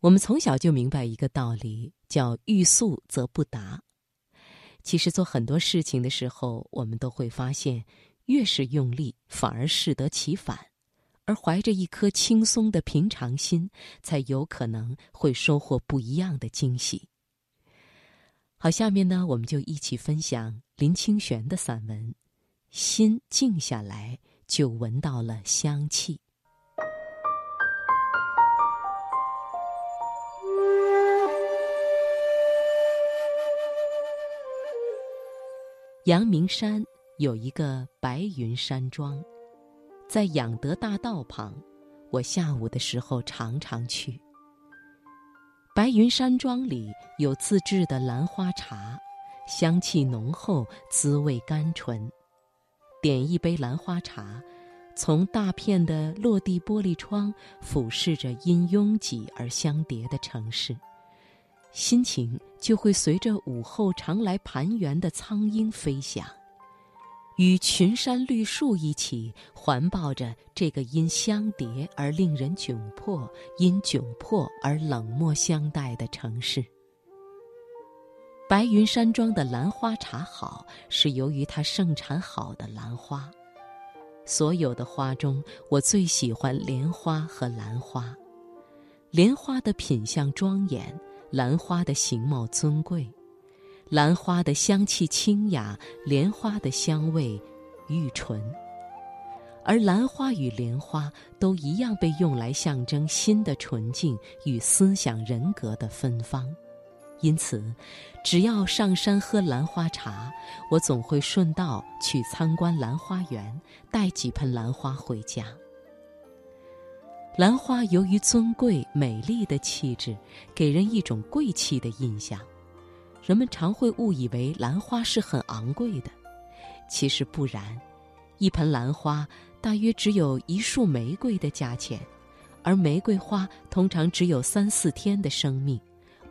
我们从小就明白一个道理，叫欲速则不达。其实做很多事情的时候，我们都会发现，越是用力，反而适得其反。而怀着一颗轻松的平常心，才有可能会收获不一样的惊喜。好，下面呢，我们就一起分享林清玄的散文《心静下来就闻到了香气》。阳明山有一个白云山庄，在养德大道旁。我下午的时候常常去。白云山庄里有自制的兰花茶，香气浓厚，滋味甘醇。点一杯兰花茶，从大片的落地玻璃窗俯视着因拥挤而相叠的城市。心情就会随着午后常来盘旋的苍鹰飞翔，与群山绿树一起环抱着这个因相叠而令人窘迫、因窘迫而冷漠相待的城市。白云山庄的兰花茶好，是由于它盛产好的兰花。所有的花中，我最喜欢莲花和兰花。莲花的品相庄严。兰花的形貌尊贵，兰花的香气清雅，莲花的香味玉纯。而兰花与莲花都一样被用来象征心的纯净与思想人格的芬芳，因此，只要上山喝兰花茶，我总会顺道去参观兰花园，带几盆兰花回家。兰花由于尊贵美丽的气质，给人一种贵气的印象。人们常会误以为兰花是很昂贵的，其实不然。一盆兰花大约只有一束玫瑰的价钱，而玫瑰花通常只有三四天的生命，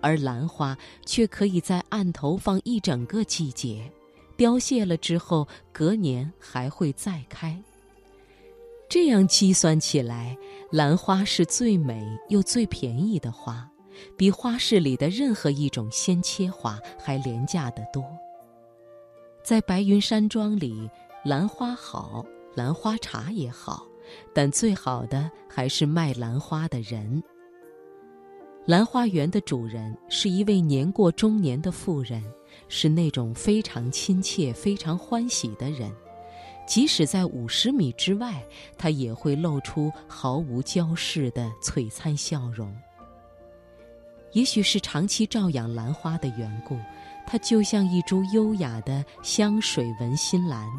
而兰花却可以在案头放一整个季节，凋谢了之后，隔年还会再开。这样计算起来，兰花是最美又最便宜的花，比花市里的任何一种鲜切花还廉价得多。在白云山庄里，兰花好，兰花茶也好，但最好的还是卖兰花的人。兰花园的主人是一位年过中年的妇人，是那种非常亲切、非常欢喜的人。即使在五十米之外，他也会露出毫无娇饰的璀璨笑容。也许是长期照养兰花的缘故，它就像一株优雅的香水文心兰，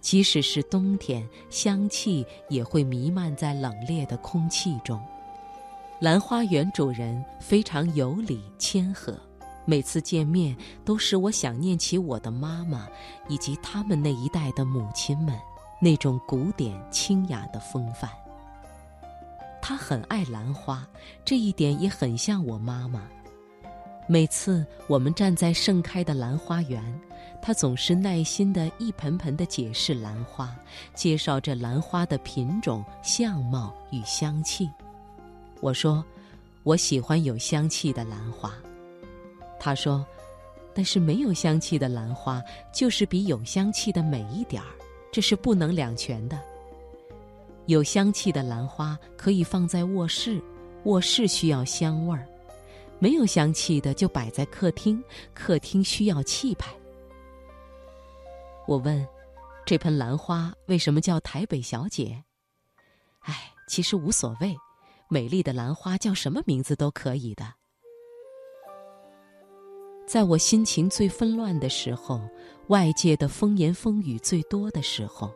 即使是冬天，香气也会弥漫在冷冽的空气中。兰花园主人非常有礼谦和。每次见面，都使我想念起我的妈妈，以及他们那一代的母亲们，那种古典清雅的风范。他很爱兰花，这一点也很像我妈妈。每次我们站在盛开的兰花园，他总是耐心地一盆盆地解释兰花，介绍着兰花的品种、相貌与香气。我说，我喜欢有香气的兰花。他说：“但是没有香气的兰花，就是比有香气的美一点儿，这是不能两全的。有香气的兰花可以放在卧室，卧室需要香味儿；没有香气的就摆在客厅，客厅需要气派。”我问：“这盆兰花为什么叫台北小姐？”哎，其实无所谓，美丽的兰花叫什么名字都可以的。在我心情最纷乱的时候，外界的风言风语最多的时候，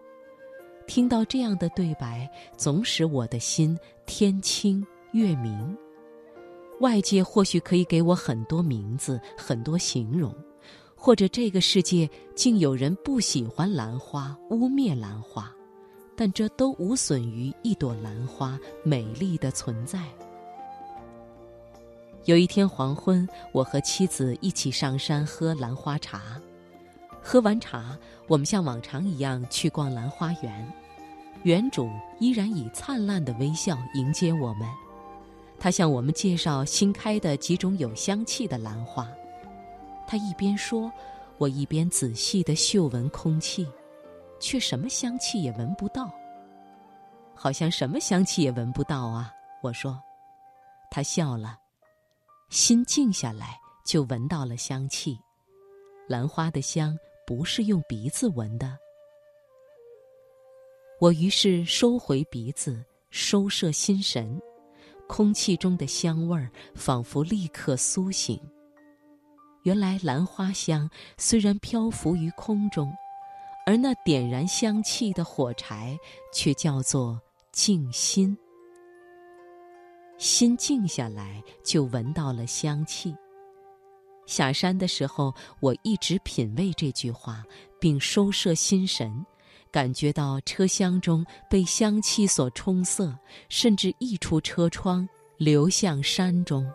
听到这样的对白，总使我的心天清月明。外界或许可以给我很多名字、很多形容，或者这个世界竟有人不喜欢兰花、污蔑兰花，但这都无损于一朵兰花美丽的存在。有一天黄昏，我和妻子一起上山喝兰花茶。喝完茶，我们像往常一样去逛兰花园。园主依然以灿烂的微笑迎接我们。他向我们介绍新开的几种有香气的兰花。他一边说，我一边仔细地嗅闻空气，却什么香气也闻不到。好像什么香气也闻不到啊！我说。他笑了，心静下来就闻到了香气。兰花的香不是用鼻子闻的。我于是收回鼻子，收摄心神。空气中的香味儿仿佛立刻苏醒。原来兰花香虽然漂浮于空中，而那点燃香气的火柴却叫做静心。心静下来，就闻到了香气。下山的时候，我一直品味这句话，并收摄心神。感觉到车厢中被香气所冲塞，甚至溢出车窗，流向山中。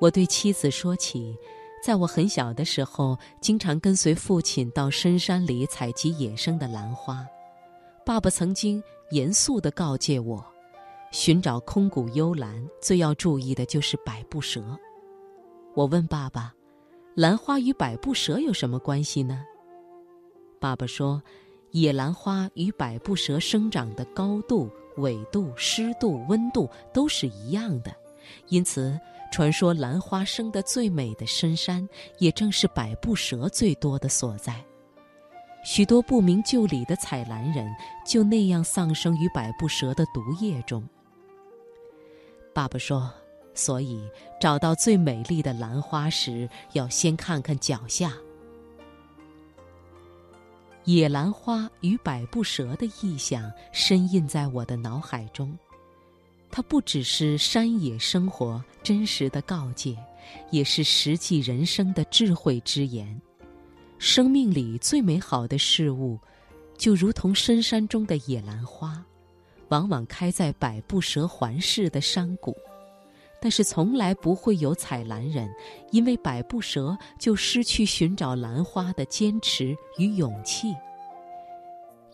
我对妻子说起，在我很小的时候，经常跟随父亲到深山里采集野生的兰花。爸爸曾经严肃地告诫我，寻找空谷幽兰最要注意的就是百步蛇。我问爸爸，兰花与百步蛇有什么关系呢？爸爸说。野兰花与百步蛇生长的高度、纬度、湿度、温度都是一样的，因此，传说兰花生得最美的深山，也正是百步蛇最多的所在。许多不明就里的采兰人就那样丧生于百步蛇的毒液中。爸爸说：“所以找到最美丽的兰花时，要先看看脚下。”野兰花与百步蛇的意象深印在我的脑海中，它不只是山野生活真实的告诫，也是实际人生的智慧之言。生命里最美好的事物，就如同深山中的野兰花，往往开在百步蛇环视的山谷。但是从来不会有采兰人，因为百步蛇就失去寻找兰花的坚持与勇气。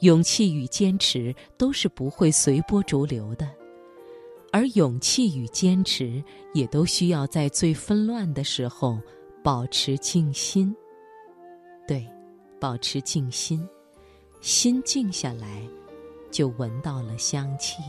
勇气与坚持都是不会随波逐流的，而勇气与坚持也都需要在最纷乱的时候保持静心。对，保持静心，心静下来，就闻到了香气。